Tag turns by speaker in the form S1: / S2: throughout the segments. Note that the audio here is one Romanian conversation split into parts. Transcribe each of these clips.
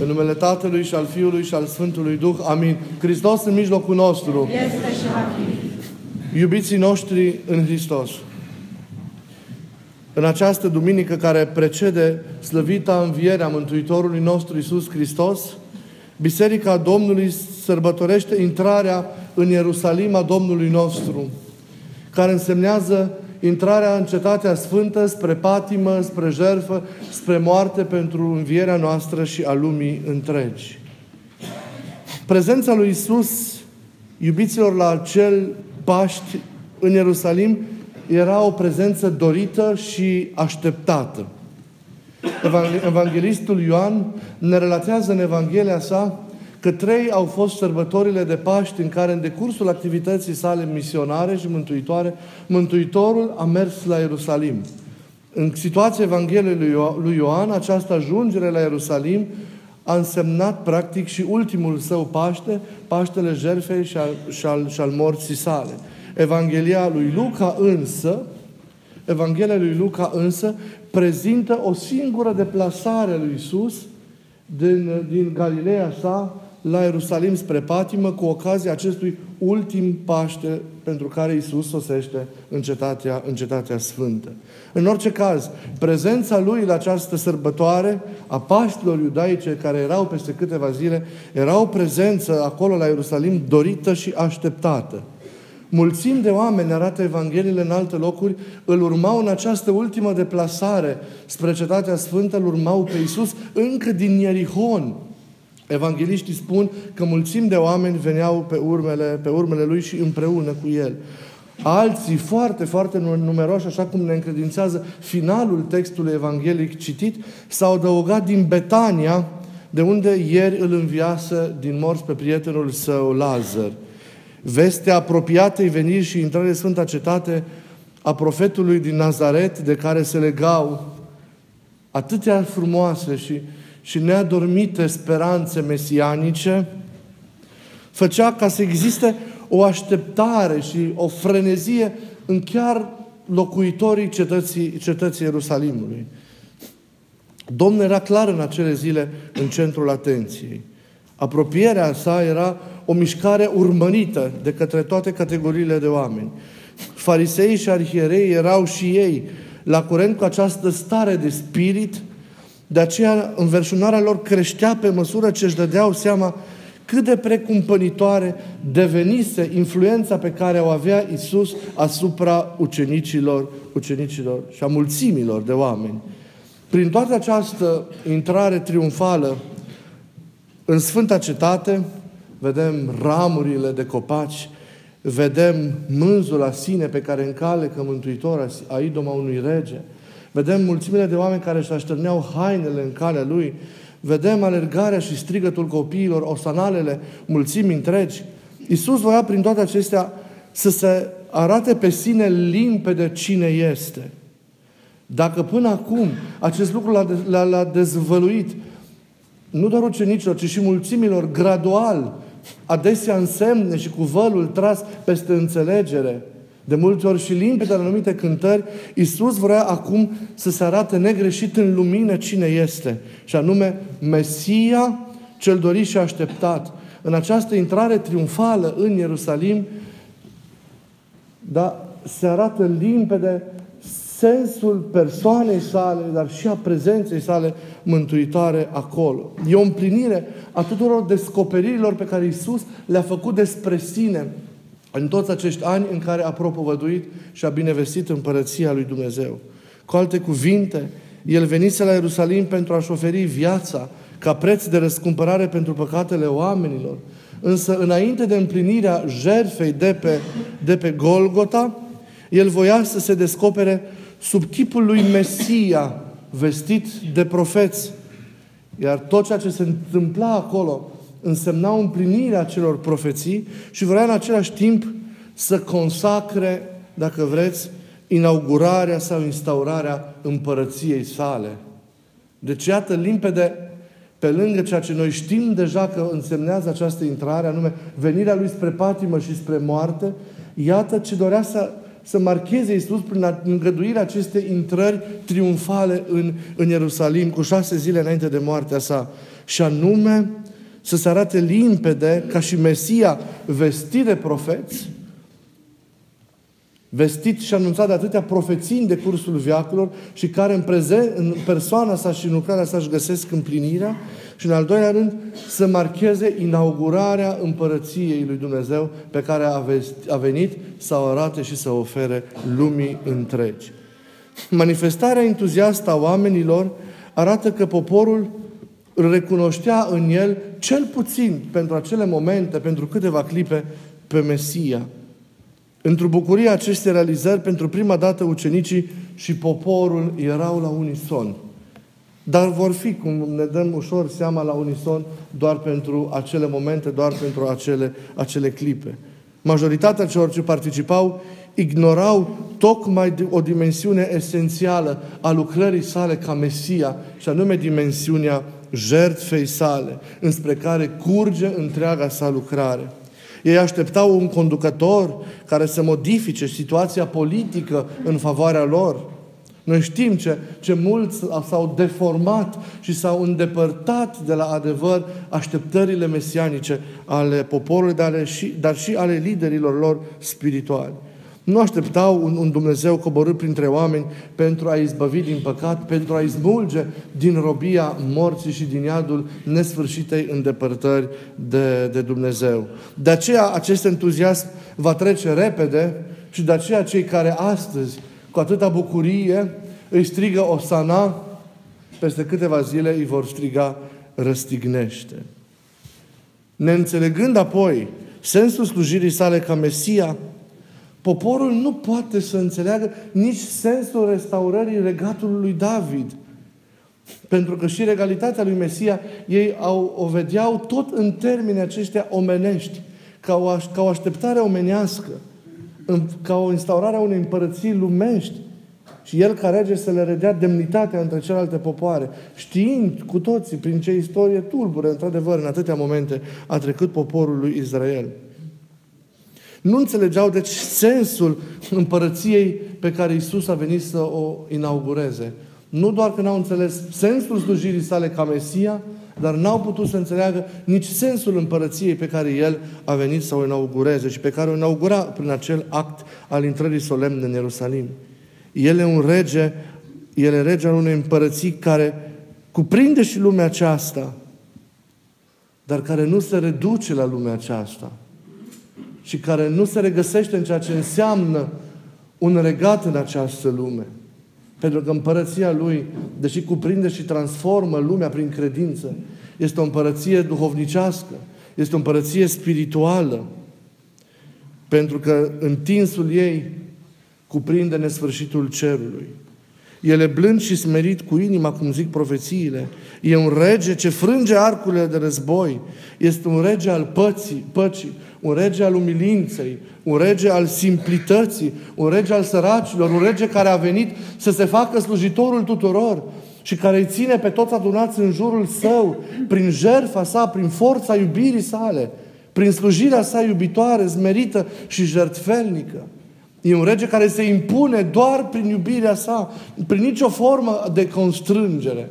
S1: În numele Tatălui și al Fiului și al Sfântului Duh. Amin. Hristos în mijlocul nostru.
S2: Este și va fi.
S1: Iubiții noștri în Hristos. În această duminică care precede slăvita învierea Mântuitorului nostru Isus Hristos, Biserica Domnului sărbătorește intrarea în Ierusalim a Domnului nostru, care însemnează intrarea în cetatea sfântă spre patimă, spre jerfă, spre moarte pentru învierea noastră și a lumii întregi. Prezența lui Isus, iubiților la acel Paști în Ierusalim, era o prezență dorită și așteptată. Evanghelistul Ioan ne relatează în Evanghelia sa că trei au fost sărbătorile de Paști în care, în decursul activității sale misionare și mântuitoare, Mântuitorul a mers la Ierusalim. În situația Evangheliei lui Ioan, această ajungere la Ierusalim a însemnat practic și ultimul său Paște, Paștele Jerfei și al, și al, și al morții sale. Evanghelia lui Luca însă, Evanghelia lui Luca însă prezintă o singură deplasare a lui Isus din, din Galileea sa la Ierusalim spre patimă cu ocazia acestui ultim Paște pentru care Isus sosește în cetatea, în cetatea Sfântă. În orice caz, prezența lui la această sărbătoare a Paștilor iudaice care erau peste câteva zile, era o prezență acolo la Ierusalim dorită și așteptată. Mulțimi de oameni, arată Evangheliile în alte locuri, îl urmau în această ultimă deplasare spre Cetatea Sfântă, îl urmau pe Iisus încă din Ierihon. Evangeliștii spun că mulțimi de oameni veneau pe urmele, pe urmele lui și împreună cu el. Alții foarte, foarte numeroși, așa cum ne încredințează finalul textului evanghelic citit, s-au adăugat din Betania, de unde ieri îl înviasă din morți pe prietenul său Lazar vestea apropiatei veniri și intrare în Sfânta Cetate a profetului din Nazaret, de care se legau atâtea frumoase și, și neadormite speranțe mesianice, făcea ca să existe o așteptare și o frenezie în chiar locuitorii cetății, cetății Ierusalimului. Domnul era clar în acele zile în centrul atenției. Apropierea sa era o mișcare urmărită de către toate categoriile de oameni. Farisei și arhierei erau și ei la curent cu această stare de spirit, de aceea înverșunarea lor creștea pe măsură ce își dădeau seama cât de precumpănitoare devenise influența pe care o avea Isus asupra ucenicilor, ucenicilor și a mulțimilor de oameni. Prin toată această intrare triumfală în Sfânta Cetate, vedem ramurile de copaci, vedem mânzul la sine pe care încalecă Mântuitor a idoma unui rege, vedem mulțimile de oameni care își așterneau hainele în calea lui, vedem alergarea și strigătul copiilor, osanalele, mulțimi întregi. Iisus voia prin toate acestea să se arate pe sine limpede cine este. Dacă până acum acest lucru l-a, l-a, l-a dezvăluit, nu doar ucenicilor, ci și mulțimilor, gradual, adesea însemne și cu vălul tras peste înțelegere, de multe ori și limpede în anumite cântări, Iisus vrea acum să se arate negreșit în lumină cine este, și anume Mesia, cel dorit și așteptat. În această intrare triumfală în Ierusalim, da, se arată limpede sensul persoanei sale, dar și a prezenței sale mântuitoare acolo. E o împlinire a tuturor descoperirilor pe care Isus le-a făcut despre sine în toți acești ani în care a propovăduit și a binevestit împărăția lui Dumnezeu. Cu alte cuvinte, El venise la Ierusalim pentru a-și oferi viața ca preț de răscumpărare pentru păcatele oamenilor. Însă, înainte de împlinirea jerfei de pe, de pe Golgota, El voia să se descopere sub chipul lui Mesia, vestit de profeți. Iar tot ceea ce se întâmpla acolo însemna împlinirea celor profeții și vrea în același timp să consacre, dacă vreți, inaugurarea sau instaurarea împărăției sale. Deci, iată, limpede, pe lângă ceea ce noi știm deja că însemnează această intrare, anume venirea lui spre patimă și spre moarte, iată ce dorea să să marcheze Iisus prin îngăduirea acestei intrări triumfale în, în Ierusalim, cu șase zile înainte de moartea sa. și anume să se arate limpede ca și Mesia vestit de profeți, vestit și anunțat de atâtea profeții în decursul viacurilor și care în, prezent, în persoana sa și în lucrarea sa își găsesc împlinirea și în al doilea rând să marcheze inaugurarea împărăției lui Dumnezeu pe care a, a venit să o arate și să o ofere lumii întregi. Manifestarea entuziastă a oamenilor arată că poporul îl recunoștea în el, cel puțin pentru acele momente, pentru câteva clipe, pe Mesia. Într-o bucurie acestei realizări, pentru prima dată ucenicii și poporul erau la unison. Dar vor fi, cum ne dăm ușor seama, la unison doar pentru acele momente, doar pentru acele, acele clipe. Majoritatea celor ce participau ignorau tocmai o dimensiune esențială a lucrării sale ca Mesia, și anume dimensiunea jertfei sale, înspre care curge întreaga sa lucrare. Ei așteptau un conducător care să modifice situația politică în favoarea lor. Noi știm ce, ce mulți s-au deformat și s-au îndepărtat de la adevăr așteptările mesianice ale poporului, dar, ale și, dar și ale liderilor lor spirituali. Nu așteptau un, un Dumnezeu coborât printre oameni pentru a izbăvi din păcat, pentru a izmulge din robia morții și din iadul nesfârșitei îndepărtări de, de Dumnezeu. De aceea acest entuziasm va trece repede și de aceea cei care astăzi, cu atâta bucurie, îi strigă Osana, peste câteva zile îi vor striga răstignește. Neînțelegând apoi sensul slujirii sale ca Mesia, Poporul nu poate să înțeleagă nici sensul restaurării regatului lui David. Pentru că și regalitatea lui Mesia, ei au, o vedeau tot în termeni aceștia omenești, ca o, ca o așteptare omenească, ca o instaurare a unei împărății lumești. Și el ca rege să le redea demnitatea între celelalte popoare, știind cu toții prin ce istorie tulbure, într-adevăr, în atâtea momente a trecut poporul lui Israel. Nu înțelegeau, deci, sensul împărăției pe care Isus a venit să o inaugureze. Nu doar că n-au înțeles sensul slujirii sale ca Mesia, dar n-au putut să înțeleagă nici sensul împărăției pe care El a venit să o inaugureze și pe care o inaugura prin acel act al intrării solemne în Ierusalim. El e un rege, El e rege al unei împărății care cuprinde și lumea aceasta, dar care nu se reduce la lumea aceasta – și care nu se regăsește în ceea ce înseamnă un regat în această lume. Pentru că împărăția Lui, deși cuprinde și transformă lumea prin credință, este o împărăție duhovnicească, este o împărăție spirituală, pentru că întinsul ei cuprinde nesfârșitul cerului. El e blând și smerit cu inima, cum zic profețiile. E un rege ce frânge arcurile de război. Este un rege al pății, păcii, un rege al umilinței, un rege al simplității, un rege al săracilor, un rege care a venit să se facă slujitorul tuturor și care îi ține pe toți adunați în jurul său, prin jertfa sa, prin forța iubirii sale, prin slujirea sa iubitoare, zmerită și jertfelnică. E un rege care se impune doar prin iubirea sa, prin nicio formă de constrângere.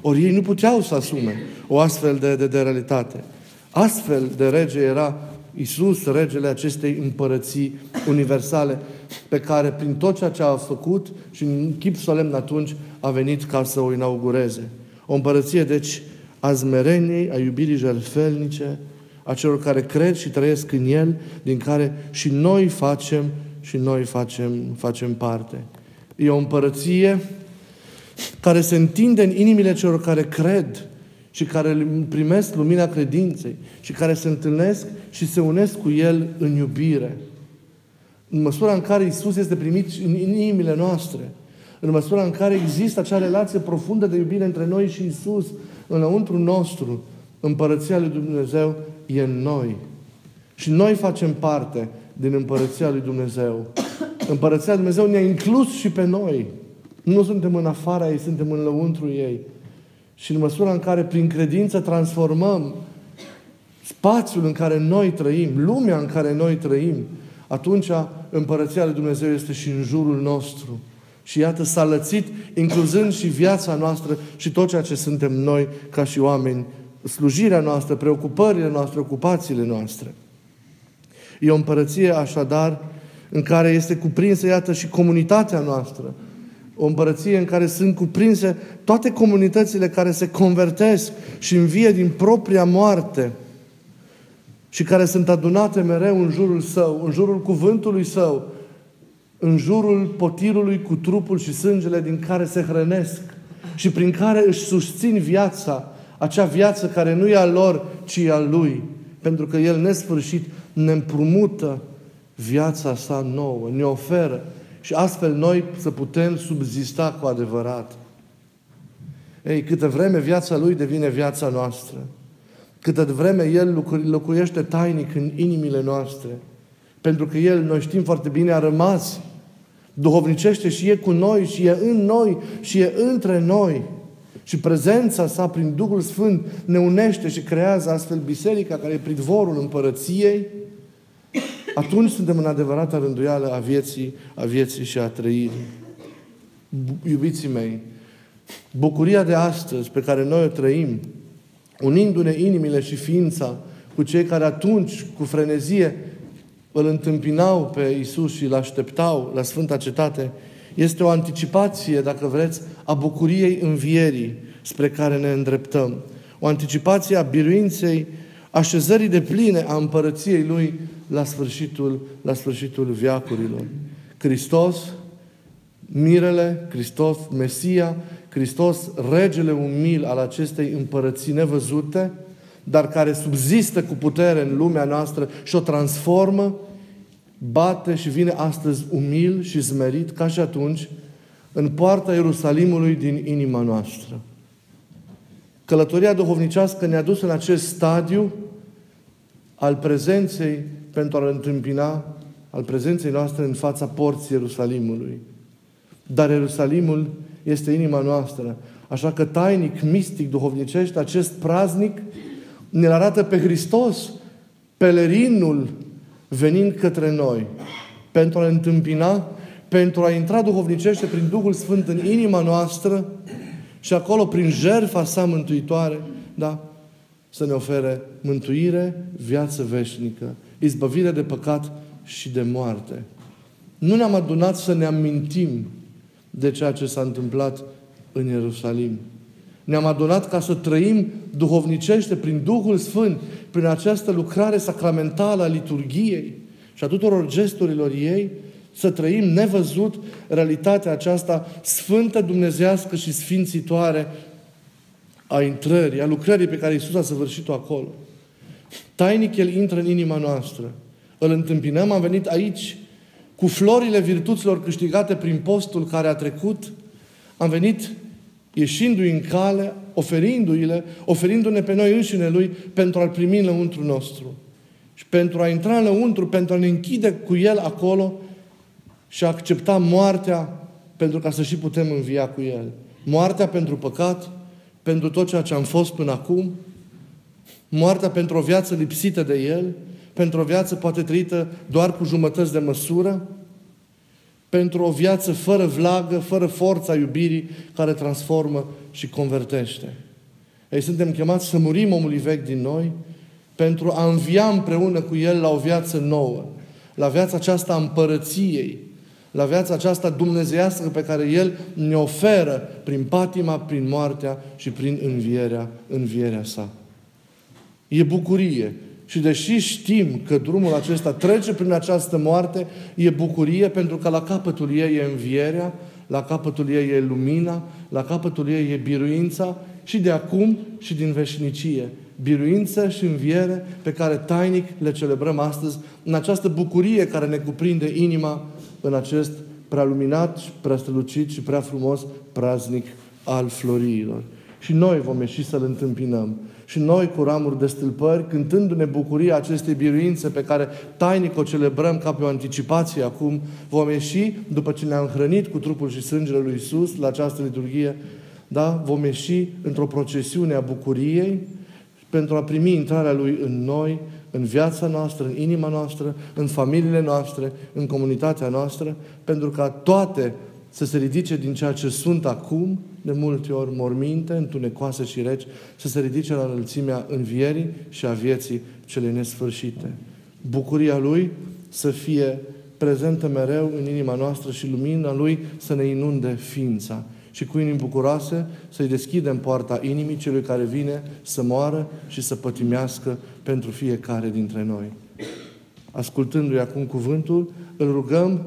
S1: Ori ei nu puteau să asume o astfel de, de, de realitate. Astfel de rege era Isus, regele acestei împărății universale, pe care prin tot ceea ce a făcut și în chip solemn atunci a venit ca să o inaugureze. O împărăție, deci, a zmereniei, a iubirii jertfelnice, a celor care cred și trăiesc în El, din care și noi facem și noi facem, facem parte. E o împărăție care se întinde în inimile celor care cred și care primesc lumina credinței și care se întâlnesc și se unesc cu El în iubire. În măsura în care Isus este primit în inimile noastre, în măsura în care există acea relație profundă de iubire între noi și Isus, înăuntru nostru, împărăția lui Dumnezeu e în noi. Și noi facem parte din împărăția lui Dumnezeu. Împărăția lui Dumnezeu ne-a inclus și pe noi. Nu suntem în afara ei, suntem în lăuntru ei. Și în măsura în care prin credință transformăm spațiul în care noi trăim, lumea în care noi trăim, atunci împărăția lui Dumnezeu este și în jurul nostru. Și iată, s-a lățit, incluzând și viața noastră și tot ceea ce suntem noi ca și oameni, slujirea noastră, preocupările noastre, ocupațiile noastre. E o împărăție, așadar, în care este cuprinsă, iată, și comunitatea noastră. O împărăție în care sunt cuprinse toate comunitățile care se convertesc și învie din propria moarte și care sunt adunate mereu în jurul său, în jurul cuvântului său, în jurul potirului cu trupul și sângele din care se hrănesc și prin care își susțin viața, acea viață care nu e a lor, ci e a Lui. Pentru că El nesfârșit ne împrumută viața sa nouă, ne oferă și astfel noi să putem subzista cu adevărat. Ei, câtă vreme viața Lui devine viața noastră, câtă vreme El locuiește tainic în inimile noastre, pentru că El, noi știm foarte bine, a rămas duhovnicește și e cu noi și e în noi și e între noi. Și prezența sa prin Duhul Sfânt ne unește și creează astfel biserica care e pridvorul împărăției, atunci suntem în adevărată rânduială a vieții, a vieții și a trăirii. Iubiții mei, bucuria de astăzi pe care noi o trăim, unindu-ne inimile și ființa cu cei care atunci, cu frenezie, îl întâmpinau pe Isus și îl așteptau la Sfânta Cetate, este o anticipație, dacă vreți, a bucuriei învierii spre care ne îndreptăm. O anticipație a biruinței, așezării de pline a împărăției Lui la sfârșitul, la sfârșitul viacurilor. Hristos, Mirele, Hristos, Mesia, Hristos, regele umil al acestei împărății nevăzute, dar care subzistă cu putere în lumea noastră și o transformă, bate și vine astăzi umil și zmerit, ca și atunci, în poarta Ierusalimului din inima noastră. Călătoria duhovnicească ne-a dus în acest stadiu al prezenței pentru a-L întâmpina, al prezenței noastre în fața porții Ierusalimului. Dar Ierusalimul este inima noastră. Așa că tainic, mistic, duhovnicește, acest praznic ne arată pe Hristos, pelerinul venind către noi, pentru a întâmpina, pentru a intra duhovnicește prin Duhul Sfânt în inima noastră și acolo, prin jertfa sa mântuitoare, da, să ne ofere mântuire, viață veșnică, izbăvire de păcat și de moarte. Nu ne-am adunat să ne amintim de ceea ce s-a întâmplat în Ierusalim. Ne-am adunat ca să trăim duhovnicește prin Duhul Sfânt, prin această lucrare sacramentală a liturgiei și a tuturor gesturilor ei, să trăim nevăzut realitatea aceasta sfântă, dumnezească și sfințitoare a intrării, a lucrării pe care Isus a săvârșit-o acolo. Tainic El intră în inima noastră. Îl întâmpinăm, am venit aici cu florile virtuților câștigate prin postul care a trecut, am venit ieșindu-i în cale, oferindu-i-le, oferindu-ne pe noi înșine Lui pentru a-L primi înăuntru nostru. Și pentru a intra înăuntru, pentru a ne închide cu El acolo și a accepta moartea pentru ca să și putem învia cu El. Moartea pentru păcat, pentru tot ceea ce am fost până acum, moartea pentru o viață lipsită de El, pentru o viață poate trăită doar cu jumătăți de măsură, pentru o viață fără vlagă, fără forța iubirii care transformă și convertește. Ei, suntem chemați să murim omului vechi din noi pentru a învia împreună cu El la o viață nouă, la viața aceasta a împărăției, la viața aceasta dumnezeiască pe care El ne oferă prin patima, prin moartea și prin învierea, învierea sa. E bucurie, și deși știm că drumul acesta trece prin această moarte, e bucurie pentru că la capătul ei e învierea, la capătul ei e lumina, la capătul ei e biruința și de acum și din veșnicie. Biruință și înviere pe care tainic le celebrăm astăzi în această bucurie care ne cuprinde inima în acest prea luminat, prea strălucit și prea frumos praznic al floriilor. Și noi vom ieși să-L întâmpinăm și noi cu ramuri de stâlpări, cântându-ne bucuria acestei biruințe pe care tainic o celebrăm ca pe o anticipație acum, vom ieși, după ce ne-am hrănit cu trupul și sângele lui Isus la această liturghie, da? vom ieși într-o procesiune a bucuriei pentru a primi intrarea Lui în noi, în viața noastră, în inima noastră, în familiile noastre, în comunitatea noastră, pentru ca toate să se ridice din ceea ce sunt acum, de multe ori morminte, întunecoase și reci, să se ridice la înălțimea învierii și a vieții cele nesfârșite. Bucuria Lui să fie prezentă mereu în inima noastră și lumina Lui să ne inunde ființa. Și cu inimi bucuroase să-i deschidem poarta inimii celui care vine să moară și să pătimească pentru fiecare dintre noi. Ascultându-i acum cuvântul, îl rugăm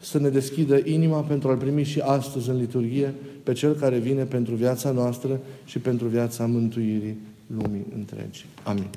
S1: să ne deschidă inima pentru a-L primi și astăzi în liturghie pe Cel care vine pentru viața noastră și pentru viața mântuirii lumii întregi. Amin.